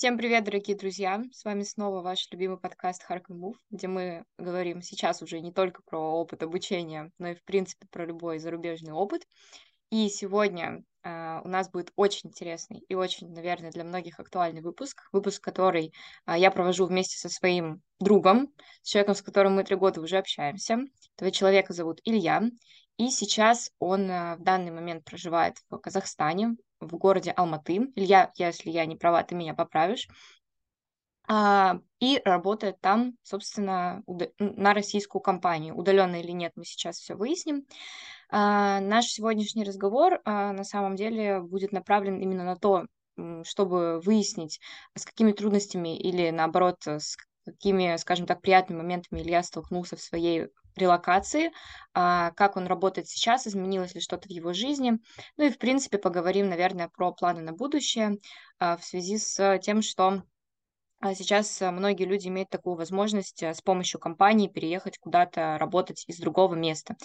Всем привет, дорогие друзья! С вами снова ваш любимый подкаст and Move, где мы говорим сейчас уже не только про опыт обучения, но и, в принципе, про любой зарубежный опыт. И сегодня э, у нас будет очень интересный и очень, наверное, для многих актуальный выпуск. Выпуск, который э, я провожу вместе со своим другом, с человеком, с которым мы три года уже общаемся. Этого человека зовут Илья. И сейчас он э, в данный момент проживает в Казахстане, в городе Алматы. Илья, если я не права, ты меня поправишь. А, и работает там, собственно, на российскую компанию. Удаленно или нет, мы сейчас все выясним. А, наш сегодняшний разговор а, на самом деле будет направлен именно на то, чтобы выяснить, с какими трудностями или, наоборот, с какими, скажем так, приятными моментами Илья столкнулся в своей релокации, а, как он работает сейчас, изменилось ли что-то в его жизни. Ну и, в принципе, поговорим, наверное, про планы на будущее а, в связи с тем, что сейчас э, многие люди имеют такую возможность э, с помощью компании переехать куда-то работать из другого места.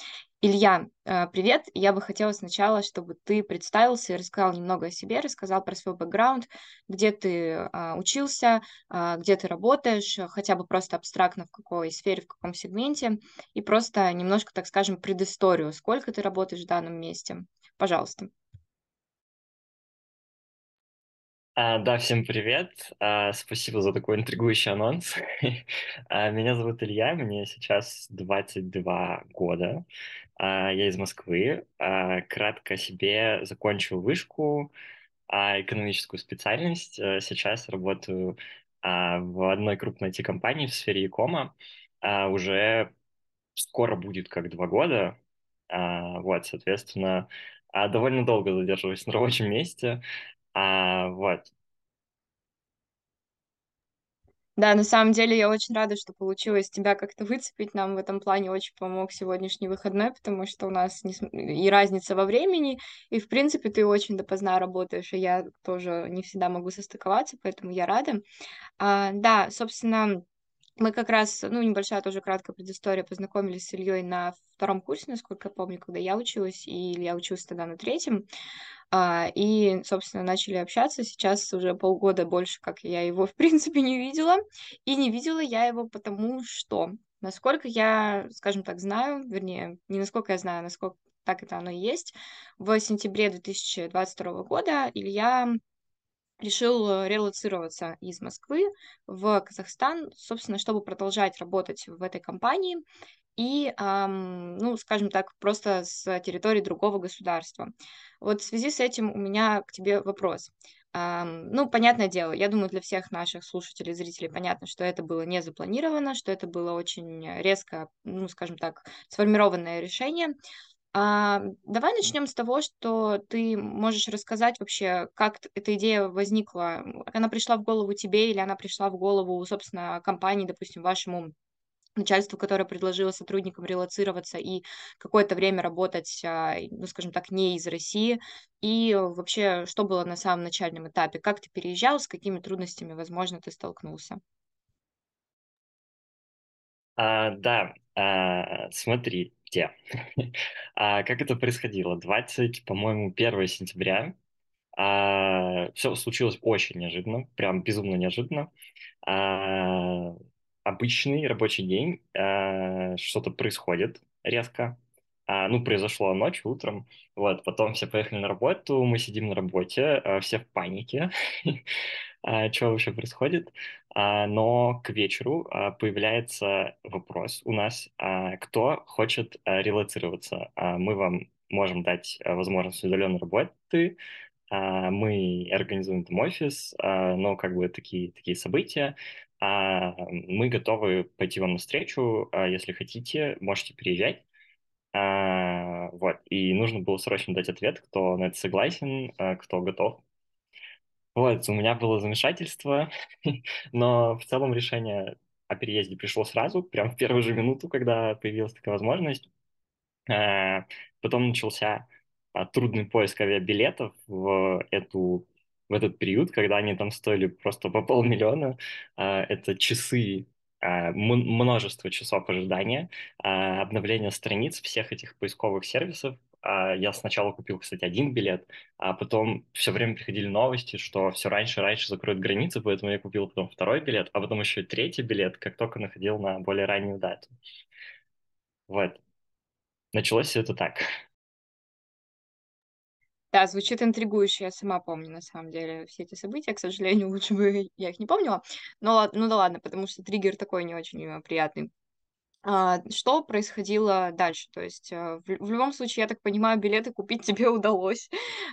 Илья, э, привет. Я бы хотела сначала, чтобы ты представился и рассказал немного о себе, рассказал про свой бэкграунд, где ты а, учился, а, где ты работаешь, хотя бы просто абстрактно в какой сфере, в каком сегменте, и просто немножко, так скажем, предысторию, сколько ты работаешь в данном месте. Пожалуйста. А, да, всем привет. А, спасибо за такой интригующий анонс. а, меня зовут Илья, мне сейчас 22 года. А, я из Москвы. А, кратко себе закончил вышку, а, экономическую специальность. А, сейчас работаю а, в одной крупной IT-компании в сфере e-кома. А, уже скоро будет как два года. А, вот, соответственно, а, довольно долго задерживаюсь на рабочем месте. А, вот. Да, на самом деле я очень рада, что получилось тебя как-то выцепить. Нам в этом плане очень помог сегодняшний выходной, потому что у нас не... и разница во времени, и, в принципе, ты очень допоздна работаешь, и я тоже не всегда могу состыковаться, поэтому я рада. А, да, собственно, мы как раз, ну, небольшая тоже краткая предыстория, познакомились с Ильей на втором курсе, насколько я помню, когда я училась, и Илья учился тогда на третьем. А, и, собственно, начали общаться. Сейчас уже полгода больше, как я его, в принципе, не видела. И не видела я его потому, что, насколько я, скажем так, знаю, вернее, не насколько я знаю, насколько так это оно и есть, в сентябре 2022 года Илья решил релацироваться из Москвы в Казахстан, собственно, чтобы продолжать работать в этой компании и, ну, скажем так, просто с территории другого государства. Вот в связи с этим у меня к тебе вопрос. Ну, понятное дело, я думаю, для всех наших слушателей, зрителей понятно, что это было не запланировано, что это было очень резко, ну, скажем так, сформированное решение. А, давай начнем с того, что ты можешь рассказать вообще, как эта идея возникла. Она пришла в голову тебе или она пришла в голову, собственно, компании, допустим, вашему начальству, которое предложило сотрудникам релацироваться и какое-то время работать, а, ну, скажем так, не из России. И вообще, что было на самом начальном этапе? Как ты переезжал, с какими трудностями, возможно, ты столкнулся? А, да, а, смотри, где. а, как это происходило? 20, по-моему, 1 сентября. А, все случилось очень неожиданно, прям безумно неожиданно. А, обычный рабочий день, э, что-то происходит резко. А, ну, произошло ночью, утром. Вот, потом все поехали на работу, мы сидим на работе, э, все в панике. а, что вообще происходит? А, но к вечеру а, появляется вопрос у нас, кто хочет релацироваться. Мы вам можем дать возможность удаленной работы, мы организуем там офис, но как бы такие, такие события. Мы готовы пойти вам навстречу, если хотите, можете приезжать. Вот, и нужно было срочно дать ответ, кто на это согласен, кто готов. Вот, у меня было замешательство, но в целом решение о переезде пришло сразу, прям в первую же минуту, когда появилась такая возможность. Потом начался трудный поиск авиабилетов в эту в этот период, когда они там стоили просто по полмиллиона, а, это часы, а, множество часов ожидания, а, обновления страниц всех этих поисковых сервисов, А я сначала купил, кстати, один билет, а потом все время приходили новости, что все раньше и раньше закроют границы, поэтому я купил потом второй билет, а потом еще и третий билет, как только находил на более раннюю дату. Вот. Началось все это так. Да, звучит интригующе, я сама помню, на самом деле, все эти события, к сожалению, лучше бы я их не помнила, но ну да ладно, потому что триггер такой не очень э, приятный. А, что происходило дальше? То есть э, в, любом случае, я так понимаю, билеты купить тебе удалось.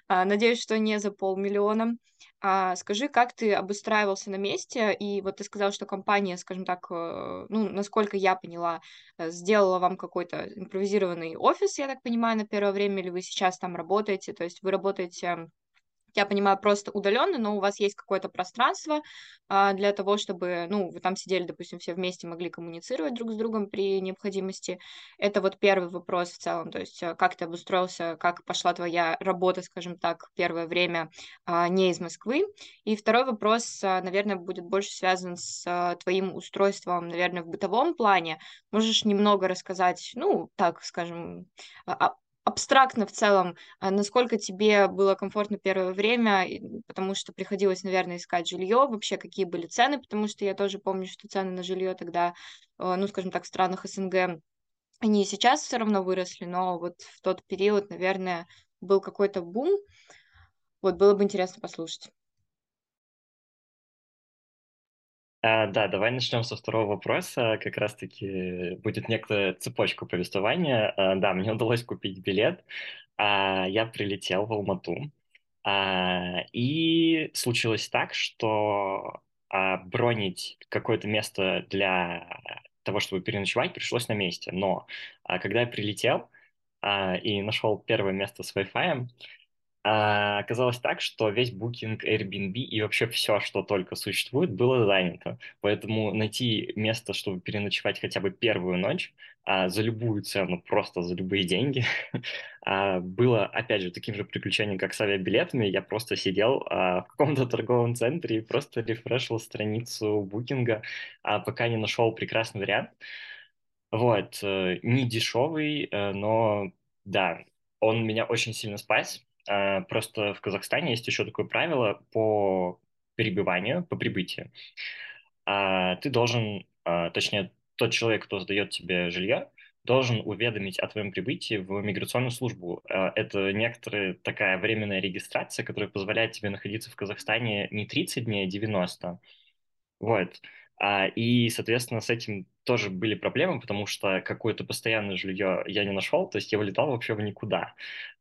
А, надеюсь, что не за полмиллиона. А, скажи, как ты обустраивался на месте? И вот ты сказал, что компания, скажем так, э, ну, насколько я поняла, э, сделала вам какой-то импровизированный офис, я так понимаю, на первое время, или вы сейчас там работаете? То есть вы работаете я понимаю, просто удаленно, но у вас есть какое-то пространство а, для того, чтобы, ну, вы там сидели, допустим, все вместе, могли коммуницировать друг с другом при необходимости. Это вот первый вопрос в целом, то есть э, как ты обустроился, как пошла твоя работа, скажем так, первое время а, не из Москвы. И второй вопрос, а, наверное, будет больше связан с а, твоим устройством, наверное, в бытовом плане. Можешь немного рассказать, ну, так скажем, а, абстрактно в целом, а насколько тебе было комфортно первое время, потому что приходилось, наверное, искать жилье, вообще какие были цены, потому что я тоже помню, что цены на жилье тогда, э, ну, скажем так, в странах СНГ, они сейчас все равно выросли, но вот в тот период, наверное, был какой-то бум. Вот было бы интересно послушать. А, да, давай начнем со второго вопроса. Как раз-таки будет некая цепочка повествования. А, да, мне удалось купить билет. А, я прилетел в Алмату. А, и случилось так, что а, бронить какое-то место для того, чтобы переночевать, пришлось на месте. Но а, когда я прилетел а, и нашел первое место с Wi-Fi, а, оказалось так, что весь Booking, Airbnb и вообще все, что только существует, было занято. Поэтому найти место, чтобы переночевать хотя бы первую ночь а, за любую цену, просто за любые деньги, а, было, опять же, таким же приключением, как с авиабилетами. Я просто сидел а, в каком-то торговом центре и просто рефрешил страницу букинга, а, пока не нашел прекрасный вариант. Вот, э, не дешевый, э, но да, он меня очень сильно спас. А, просто в Казахстане есть еще такое правило по перебыванию, по прибытию. А, ты должен, а, точнее, тот человек, кто сдает тебе жилье, должен уведомить о твоем прибытии в миграционную службу. Это некоторая такая временная регистрация, которая позволяет тебе находиться в Казахстане не 30 дней, а 90. Вот. А, и, соответственно, с этим тоже были проблемы, потому что какое-то постоянное жилье я не нашел, то есть я вылетал вообще в никуда,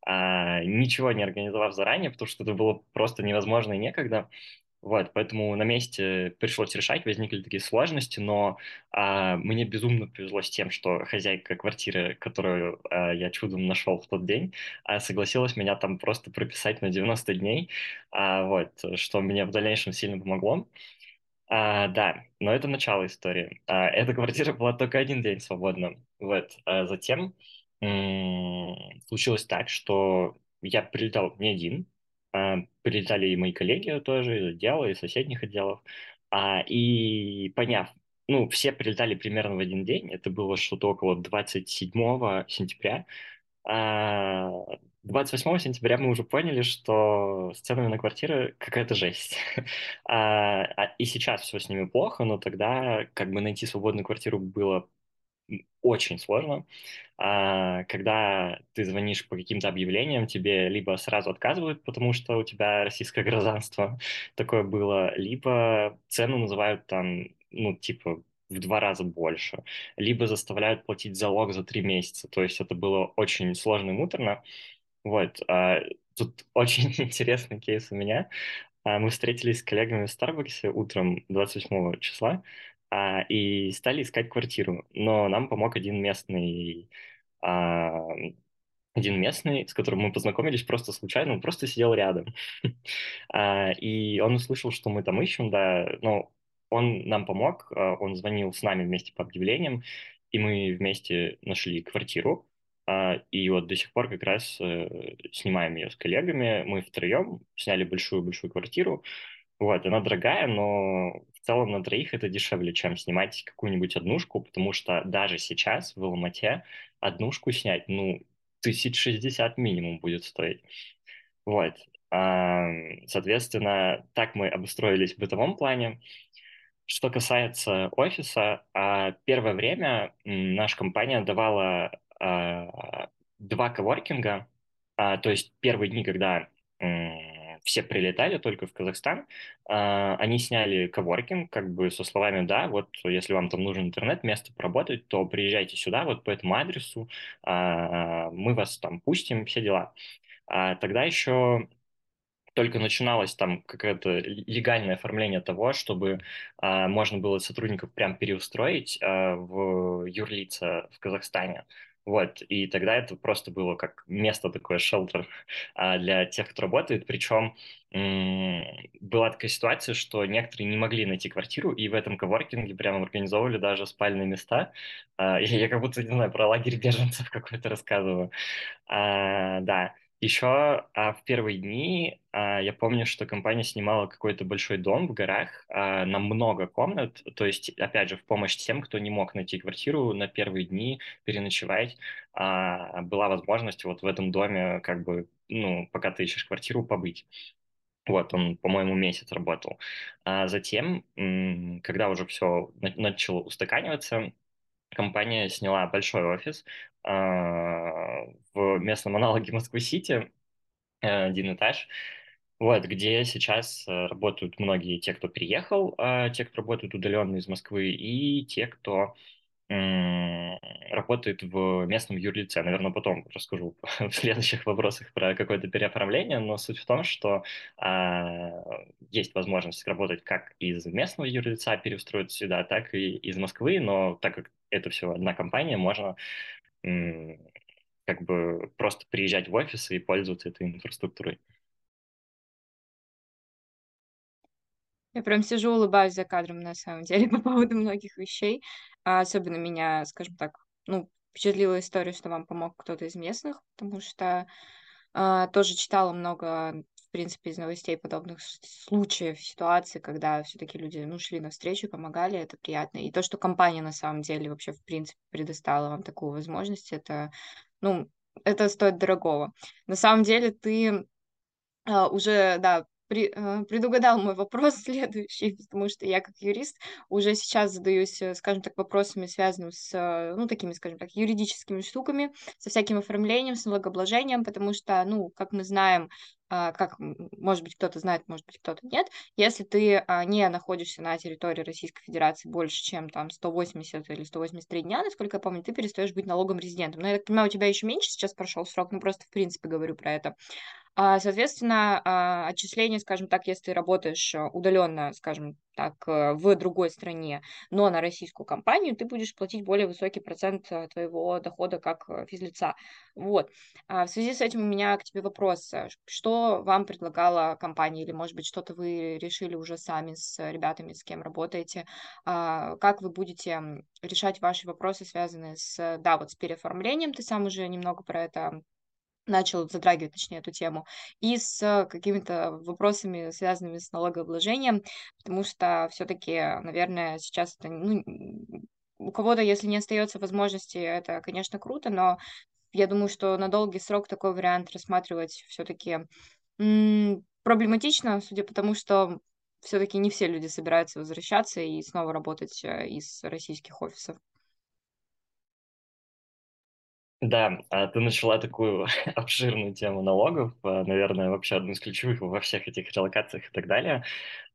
а, ничего не организовав заранее, потому что это было просто невозможно и некогда. Вот, поэтому на месте пришлось решать, возникли такие сложности, но а, мне безумно повезло с тем, что хозяйка квартиры, которую а, я чудом нашел в тот день, а, согласилась меня там просто прописать на 90 дней, а, вот, что мне в дальнейшем сильно помогло. А, да, но это начало истории. А, эта квартира была только один день свободна. Вот. А затем случилось так, что я прилетал не один, а, прилетали и мои коллеги тоже из отдела, из соседних отделов. А, и поняв, ну, все прилетали примерно в один день, это было что-то около 27 сентября, а 28 сентября мы уже поняли, что с ценами на квартиры какая-то жесть. а, а, и сейчас все с ними плохо, но тогда как бы найти свободную квартиру было очень сложно. А, когда ты звонишь по каким-то объявлениям, тебе либо сразу отказывают, потому что у тебя российское гражданство, такое было, либо цену называют там, ну, типа, в два раза больше, либо заставляют платить залог за три месяца. То есть это было очень сложно и муторно. Вот. А, тут очень интересный кейс у меня. А, мы встретились с коллегами в Старбаксе утром 28 числа а, и стали искать квартиру. Но нам помог один местный один местный, с которым мы познакомились просто случайно, он просто сидел рядом. и он услышал, что мы там ищем, да, но он нам помог, он звонил с нами вместе по объявлениям, и мы вместе нашли квартиру. А, и вот до сих пор как раз э, снимаем ее с коллегами. Мы втроем сняли большую-большую квартиру. Вот, она дорогая, но в целом на троих это дешевле, чем снимать какую-нибудь однушку, потому что даже сейчас в Алмате однушку снять, ну, тысяч шестьдесят минимум будет стоить. Вот. Соответственно, так мы обустроились в бытовом плане. Что касается офиса, а, первое время наша компания давала а, два коворкинга, а, то есть первые дни, когда все прилетали только в Казахстан, они сняли коворкинг, как бы со словами, да, вот если вам там нужен интернет, место поработать, то приезжайте сюда, вот по этому адресу, мы вас там пустим, все дела. Тогда еще только начиналось там какое-то легальное оформление того, чтобы а, можно было сотрудников прям переустроить а, в юрлица в Казахстане. Вот, и тогда это просто было как место такое, шелтер а, для тех, кто работает. Причем была такая ситуация, что некоторые не могли найти квартиру, и в этом коворкинге прямо организовывали даже спальные места. А, я, как будто, не знаю, про лагерь беженцев какой-то рассказываю. А, да, еще а, в первые дни а, я помню, что компания снимала какой-то большой дом в горах а, на много комнат. То есть, опять же, в помощь тем, кто не мог найти квартиру на первые дни переночевать, а, была возможность вот в этом доме, как бы, ну, пока ты ищешь квартиру, побыть. Вот, он, по-моему, месяц работал. А затем, когда уже все начало устаканиваться, компания сняла большой офис в местном аналоге Москвы-Сити, э, один этаж, вот, где сейчас э, работают многие те, кто приехал, а, те, кто работают удаленно из Москвы, и те, кто работает в местном юрлице. Наверное, потом расскажу в следующих вопросах про какое-то переоформление, но суть в том, что а, есть возможность работать как из местного юрлица, переустроиться сюда, так и из Москвы, но так как это все одна компания, можно как бы просто приезжать в офис и пользоваться этой инфраструктурой. Я прям сижу, улыбаюсь за кадром, на самом деле, по поводу многих вещей. А особенно меня, скажем так, ну, впечатлила история, что вам помог кто-то из местных, потому что а, тоже читала много, принципе, из новостей подобных случаев, ситуаций, когда все-таки люди, ну, шли навстречу, помогали, это приятно. И то, что компания на самом деле вообще, в принципе, предоставила вам такую возможность, это, ну, это стоит дорогого. На самом деле ты а, уже, да, предугадал мой вопрос следующий, потому что я как юрист уже сейчас задаюсь, э, скажем так, вопросами, связанными с, э, ну, такими, скажем так, юридическими штуками, со всяким оформлением, с налогообложением, потому что, ну, как мы знаем, а, как, может быть, кто-то знает, может быть, кто-то нет, если ты а, не находишься на территории Российской Федерации больше, чем там 180 или 183 дня, насколько я помню, ты перестаешь быть налогом резидентом. Но я так понимаю, у тебя еще меньше сейчас прошел срок, ну, просто в принципе говорю про это. А, соответственно, а, отчисления, скажем так, если ты работаешь э, удаленно, скажем так, э, в другой стране, но на российскую компанию, ты будешь платить более высокий процент э, твоего дохода как физлица. Вот. А в связи с этим у меня к тебе вопрос. Что вам предлагала компания, или, может быть, что-то вы решили уже сами с ребятами, с кем работаете? Как вы будете решать ваши вопросы, связанные с, да, вот с переоформлением? Ты сам уже немного про это начал затрагивать, точнее, эту тему, и с какими-то вопросами, связанными с налогообложением, потому что все-таки, наверное, сейчас это, ну, у кого-то, если не остается возможности, это, конечно, круто, но я думаю, что на долгий срок такой вариант рассматривать все-таки проблематично, судя по тому, что все-таки не все люди собираются возвращаться и снова работать э, из российских офисов. Да, а ты начала такую обширную тему налогов, а, наверное, вообще одну из ключевых во всех этих релокациях и так далее.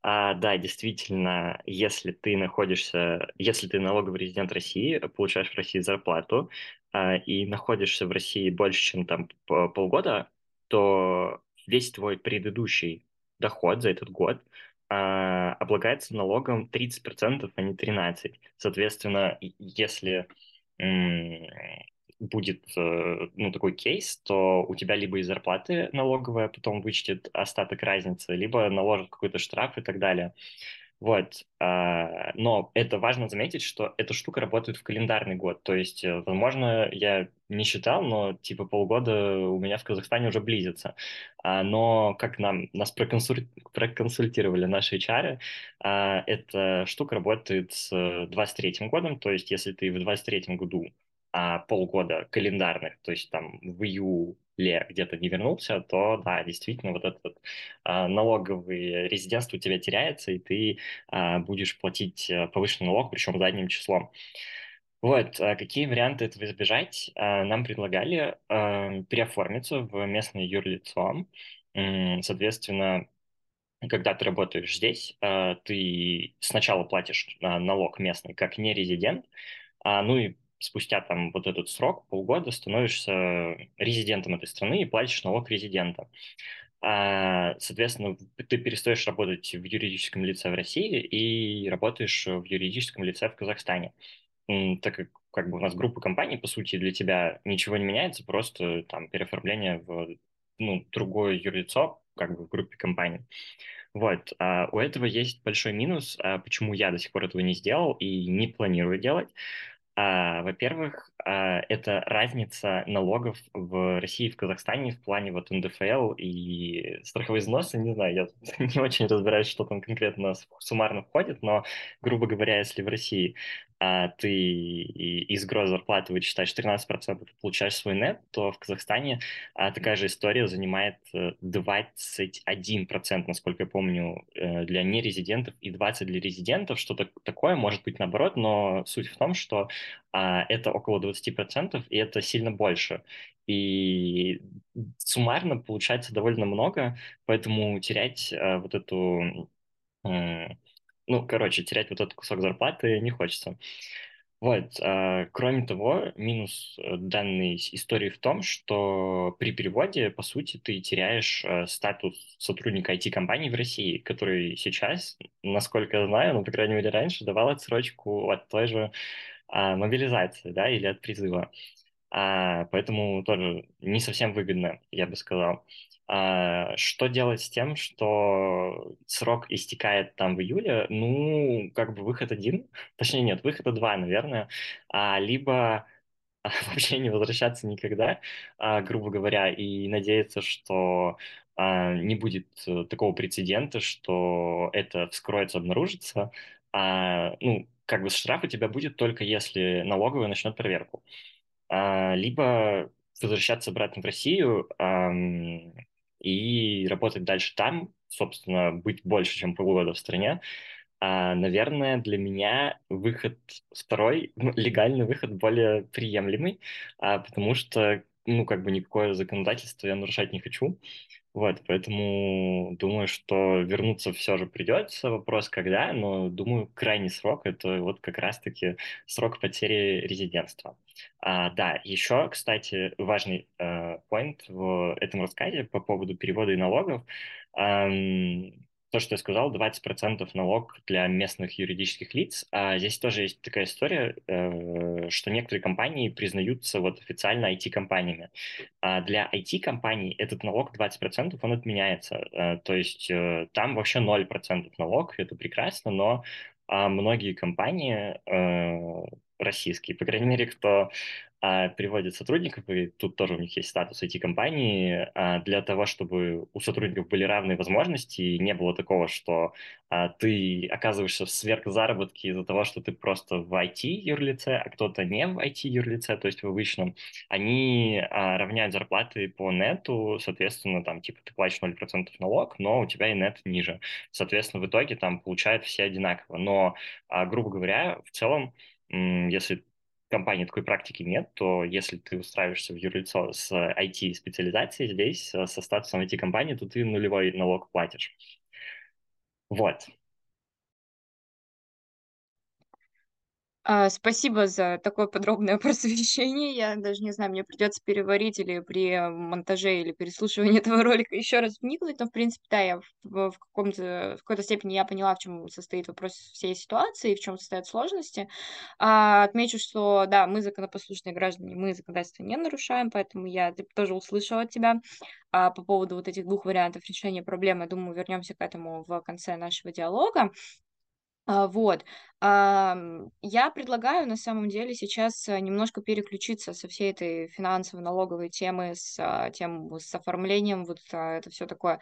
А, да, действительно, если ты находишься, если ты налоговый резидент России, получаешь в России зарплату а, и находишься в России больше, чем там полгода, то весь твой предыдущий доход за этот год а, облагается налогом 30%, а не 13%. Соответственно, если будет э, ну, такой кейс, то у тебя либо из зарплаты налоговая потом вычтет остаток разницы, либо наложат какой-то штраф и так далее. Вот. А, но это важно заметить, что эта штука работает в календарный год. То есть, э, возможно, я не считал, но типа полгода у меня в Казахстане уже близится. А, но как нам, нас проконсуль... проконсультировали наши HR, а, эта штука работает с 23 годом. То есть, если ты в 23 году а, полгода календарных, то есть там в июле где-то не вернулся, то да, действительно вот этот а, налоговый резидентство у тебя теряется, и ты а, будешь платить э, повышенный налог, причем задним числом. Вот, а какие варианты этого избежать? А, Нам предлагали а, переоформиться в местное юрлицо. Соответственно, когда ты работаешь здесь, а, ты сначала платишь а, налог местный как нерезидент, ну и спустя там вот этот срок, полгода, становишься резидентом этой страны и платишь налог резидента. А, Соответственно, ты перестаешь работать в юридическом лице в России и работаешь в юридическом лице в Казахстане. Так как как бы у нас группа компаний, по сути, для тебя ничего не меняется, просто там переоформление в ну, другое юрлицо, как бы в группе компаний. Вот, а у этого есть большой минус, а почему я до сих пор этого не сделал и не планирую делать. А, во-первых, а, это разница налогов в России и в Казахстане в плане вот НДФЛ и страховые взносы. Не знаю, я не очень разбираюсь, что там конкретно суммарно входит, но, грубо говоря, если в России а, ты из гроз зарплаты вычитаешь 13% и получаешь свой нет, то в Казахстане а, такая же история занимает 21%, э, насколько я помню, э, для нерезидентов и 20% для резидентов. Что-то такое может быть наоборот, но суть в том, что а, это около 20%, и это сильно больше. И суммарно получается довольно много, поэтому терять а, вот эту, ну, короче, терять вот этот кусок зарплаты не хочется. Вот. а, Кроме того, минус э, данной истории в том, что при переводе, по сути, ты теряешь э, статус сотрудника IT-компании в России, который сейчас, насколько я знаю, ну, по крайней мере, раньше давал отсрочку от той же а, мобилизации, да, или от призыва. А, поэтому тоже не совсем выгодно, я бы сказал. Что делать с тем, что срок истекает там в июле? Ну, как бы выход один, точнее нет, выхода два, наверное. А, либо вообще не возвращаться никогда, а, грубо говоря, и надеяться, что а, не будет э, такого прецедента, что это вскроется, обнаружится. А, ну, как бы штраф у тебя будет только если налоговая начнет проверку. А, либо возвращаться обратно в Россию и работать дальше там, собственно, быть больше, чем полгода в стране. А, наверное, для меня выход второй, ну, легальный выход более приемлемый, а, потому что, ну, как бы никакое законодательство я нарушать не хочу. Вот, поэтому думаю, что вернуться все же придется. Вопрос, когда, но думаю, крайний срок это вот как раз-таки срок потери резидентства. А, да, еще, кстати, важный поинт э, в этом рассказе по поводу перевода и налогов. Эм, то, что я сказал, 20% налог для местных юридических лиц. А здесь тоже есть такая история, э, что некоторые компании признаются вот официально IT-компаниями. А для IT-компаний этот налог 20% он отменяется. Э, то есть э, там вообще 0% налог, это прекрасно, но а многие компании российские, по крайней мере, кто приводят сотрудников, и тут тоже у них есть статус IT-компании, а, для того, чтобы у сотрудников были равные возможности, и не было такого, что а, ты оказываешься в сверхзаработке из-за того, что ты просто в IT-юрлице, а кто-то не в IT-юрлице, то есть в обычном, они а, равняют зарплаты по нету, соответственно, там, типа, ты платишь 0% налог, но у тебя и нет ниже. Соответственно, в итоге там получают все одинаково. Но, а, грубо говоря, в целом, если компании такой практики нет, то если ты устраиваешься в юрлицо с IT-специализацией здесь, э, со статусом IT-компании, то ты нулевой налог платишь. Вот. А, спасибо за такое подробное просвещение. Я даже не знаю, мне придется переварить или при монтаже или переслушивании этого ролика еще раз вникнуть, но, в принципе, да, я в, в каком-то, в какой-то степени я поняла, в чем состоит вопрос всей ситуации, в чем состоят сложности. А, отмечу, что, да, мы законопослушные граждане, мы законодательство не нарушаем, поэтому я тоже услышала от тебя а, по поводу вот этих двух вариантов решения проблемы. Думаю, вернемся к этому в конце нашего диалога. А, вот. Я предлагаю на самом деле сейчас э, немножко переключиться со всей этой финансово-налоговой темы, с а, тем, с оформлением, вот а, это все такое,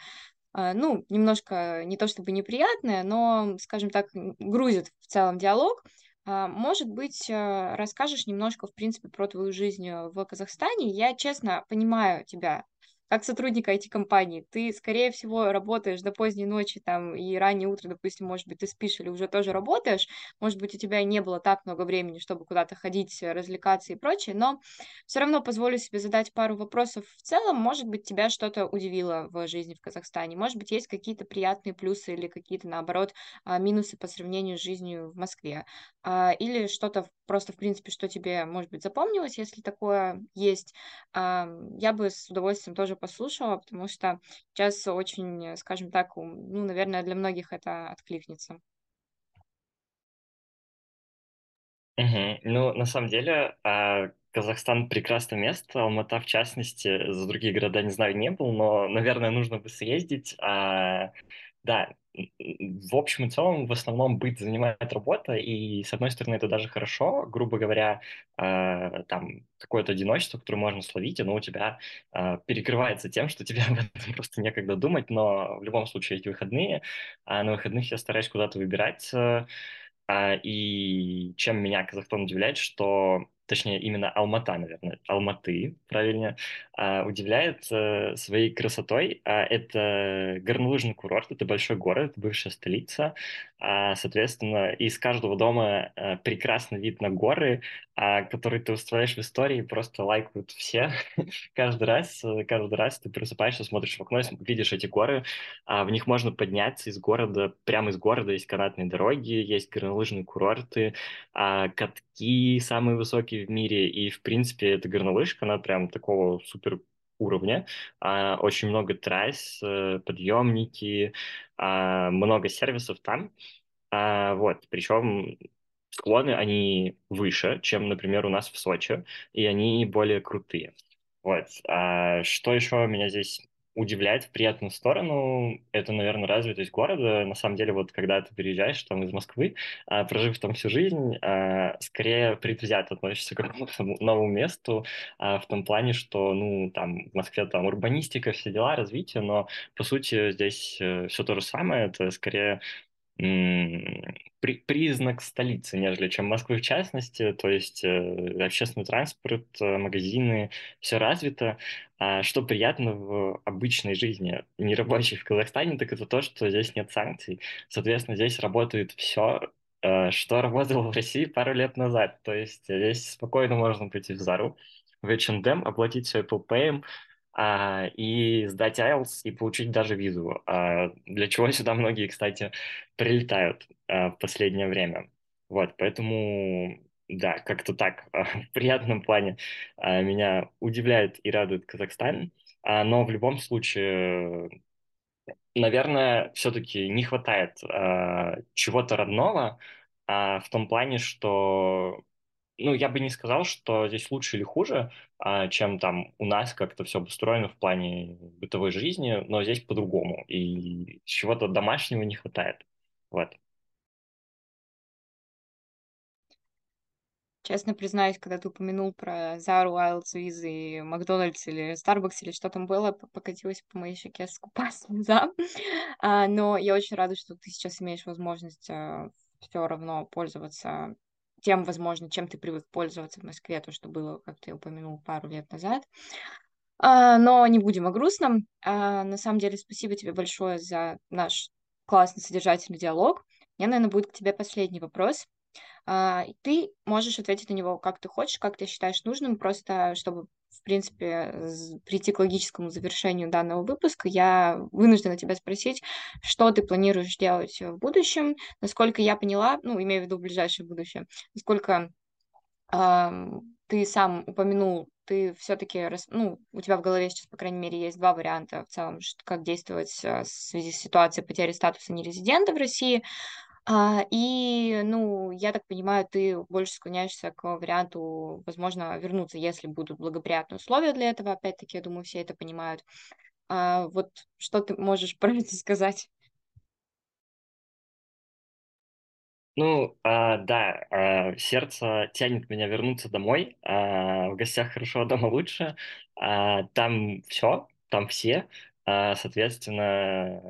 ну, немножко не то чтобы неприятное, но, скажем так, грузит в целом диалог может быть, э, расскажешь немножко, в принципе, про твою жизнь э, в Казахстане? Я, честно, понимаю тебя как сотрудника IT-компании. Ты, скорее всего, работаешь до поздней ночи там и раннее утро, допустим, может быть, ты спишь или уже тоже работаешь. Может быть, у тебя не было так много времени, чтобы куда-то ходить, развлекаться и прочее, но все равно позволю себе задать пару вопросов в целом. Может быть, тебя что-то удивило в жизни в Казахстане? Может быть, есть какие-то приятные плюсы или какие-то, наоборот, а, минусы по сравнению с жизнью в Москве? А, или что-то просто, в принципе, что тебе, может быть, запомнилось, если такое есть. Я бы с удовольствием тоже послушала, потому что сейчас очень, скажем так, ну, наверное, для многих это откликнется. Мгм. Ну, на самом деле, а, Казахстан прекрасное место, Алмата в частности, за другие города, не знаю, не был, но, наверное, нужно бы съездить. Да, в общем и целом, в основном быт занимает работа, и, с одной стороны, это даже хорошо, грубо говоря, а, там, какое-то одиночество, которое можно словить, оно у тебя а, перекрывается тем, что тебе об этом просто некогда думать, но в любом случае эти выходные, а на выходных я стараюсь куда-то выбирать, э, а, и чем меня Казахстан удивляет, что, точнее, именно Алмата, наверное, Алматы, правильнее, а, удивляет э, своей красотой. А, это горнолыжный курорт, это большой город, бывшая столица. А, соответственно, из каждого дома а, прекрасный вид на горы, которые ты устраиваешь в истории, просто лайкают все. Каждый раз, э, каждый раз ты просыпаешься, смотришь в окно видишь эти горы, в них можно подняться из города, прямо из города есть канатные дороги, есть горнолыжные курорты, катки самые высокие в мире, и, в принципе, эта горнолыжка, она прям такого супер уровня, а, очень много трасс, э, подъемники, а, много сервисов там, а, вот, причем склоны, они выше, чем, например, у нас в Сочи, и они более крутые. Вот. А что еще меня здесь удивляет в приятную сторону, это, наверное, развитость города. На самом деле, вот когда ты переезжаешь там из Москвы, а, прожив там всю жизнь, а, скорее предвзято относишься к какому-то новому месту, а, в том плане, что, ну, там, в Москве там урбанистика, все дела, развитие, но, по сути, здесь э, все то же самое, это скорее при- признак столицы, нежели чем Москвы в частности. То есть э, общественный транспорт, э, магазины, все развито. А что приятно в обычной жизни нерабочей в Казахстане, так это то, что здесь нет санкций. Соответственно, здесь работает все, что работало в России пару лет назад. То есть здесь спокойно можно прийти в Зару, в H&M, оплатить все Apple Pay, а, и сдать IELTS и получить даже визу. А, для чего сюда многие, кстати, прилетают а, в последнее время. Вот, поэтому, да, как-то так а, в приятном плане а, меня удивляет и радует Казахстан. А, но в любом случае, наверное, все-таки не хватает а, чего-то родного а, в том плане, что ну, я бы не сказал, что здесь лучше или хуже, а, чем там у нас как-то все обустроено в плане бытовой жизни, но здесь по-другому, и чего-то домашнего не хватает. Вот. Честно признаюсь, когда ты упомянул про Зару, Wild's, и Макдональдс или Starbucks или что там было, п- покатилась по моей щеке скупа слеза. А, но я очень рада, что ты сейчас имеешь возможность все равно пользоваться тем, возможно, чем ты привык пользоваться в Москве, то, что было, как ты упомянул, пару лет назад. А, но не будем о грустном. А, на самом деле, спасибо тебе большое за наш классный содержательный диалог. У меня, наверное, будет к тебе последний вопрос. А, ты можешь ответить на него как ты хочешь, как ты считаешь нужным, просто чтобы, принципе, прийти к логическому завершению данного выпуска, я вынуждена тебя спросить, что ты планируешь делать в будущем. Насколько я поняла, ну, имею в виду ближайшее будущее, насколько ам, ты сам упомянул, ты все-таки, ну, у тебя в голове сейчас, по крайней мере, есть два варианта в целом, как действовать а, в связи с ситуацией потери статуса нерезидента в России. А, и, ну, я так понимаю, ты больше склоняешься к варианту, возможно, вернуться, если будут благоприятные условия для этого. Опять-таки, я думаю, все это понимают. А, вот что ты можешь про это сказать? Ну, а, да, а, сердце тянет меня вернуться домой. а, в гостях хорошо, а дома лучше. А, там все, там все. А, соответственно,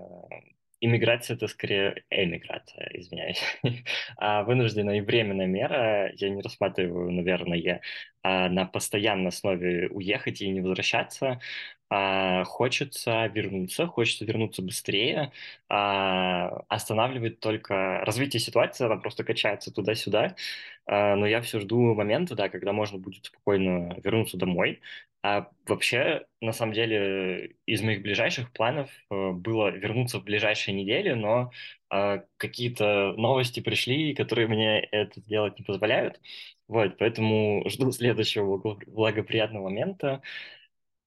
иммиграция это скорее эмиграция, извиняюсь. а вынужденная и временная мера я не рассматриваю, наверное, а на постоянной основе уехать и не возвращаться. А хочется вернуться, хочется вернуться быстрее. А останавливает только развитие ситуации, она просто качается туда-сюда. А, но я все жду момента, да, когда можно будет спокойно вернуться домой. А вообще, на самом деле, из моих ближайших планов э, было вернуться в ближайшие недели, но какие-то новости пришли, которые мне это сделать не позволяют. Вот, поэтому жду следующего благоприятного момента.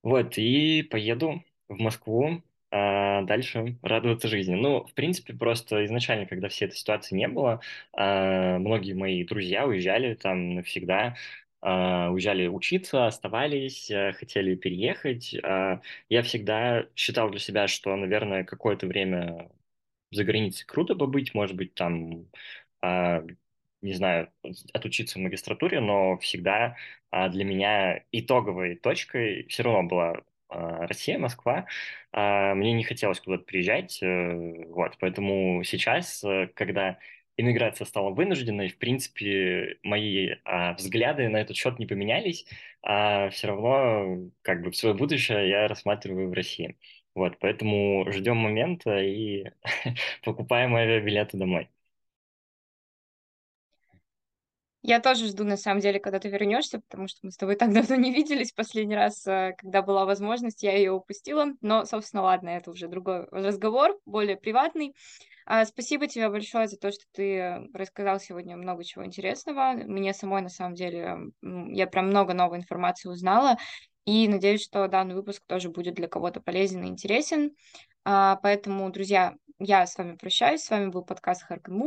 Вот, и поеду в Москву а дальше радоваться жизни. Ну, в принципе, просто изначально, когда всей этой ситуации не было, а, многие мои друзья уезжали там навсегда, а, уезжали учиться, оставались, а, хотели переехать. А, я всегда считал для себя, что, наверное, какое-то время за границей круто побыть, может быть, там, не знаю, отучиться в магистратуре, но всегда для меня итоговой точкой все равно была Россия, Москва. Мне не хотелось куда-то приезжать, э, вот, поэтому сейчас, э, когда иммиграция стала вынужденной, в принципе, мои а, взгляды на этот счет не поменялись, а все равно как бы свое будущее я рассматриваю в России. Вот, поэтому ждем момента и покупаем авиабилеты домой. Я тоже жду, на самом деле, когда ты вернешься, потому что мы с тобой так давно не виделись. Последний раз, э, когда была возможность, я ее упустила. Но, собственно, ладно, это уже другой разговор, более приватный. А, спасибо тебе большое за то, что ты рассказал сегодня много чего интересного. Мне самой, на самом деле, я прям много новой информации узнала. И надеюсь, что данный выпуск тоже будет для кого-то полезен и интересен. А, поэтому, друзья, я с вами прощаюсь. С вами был подкаст Харкму.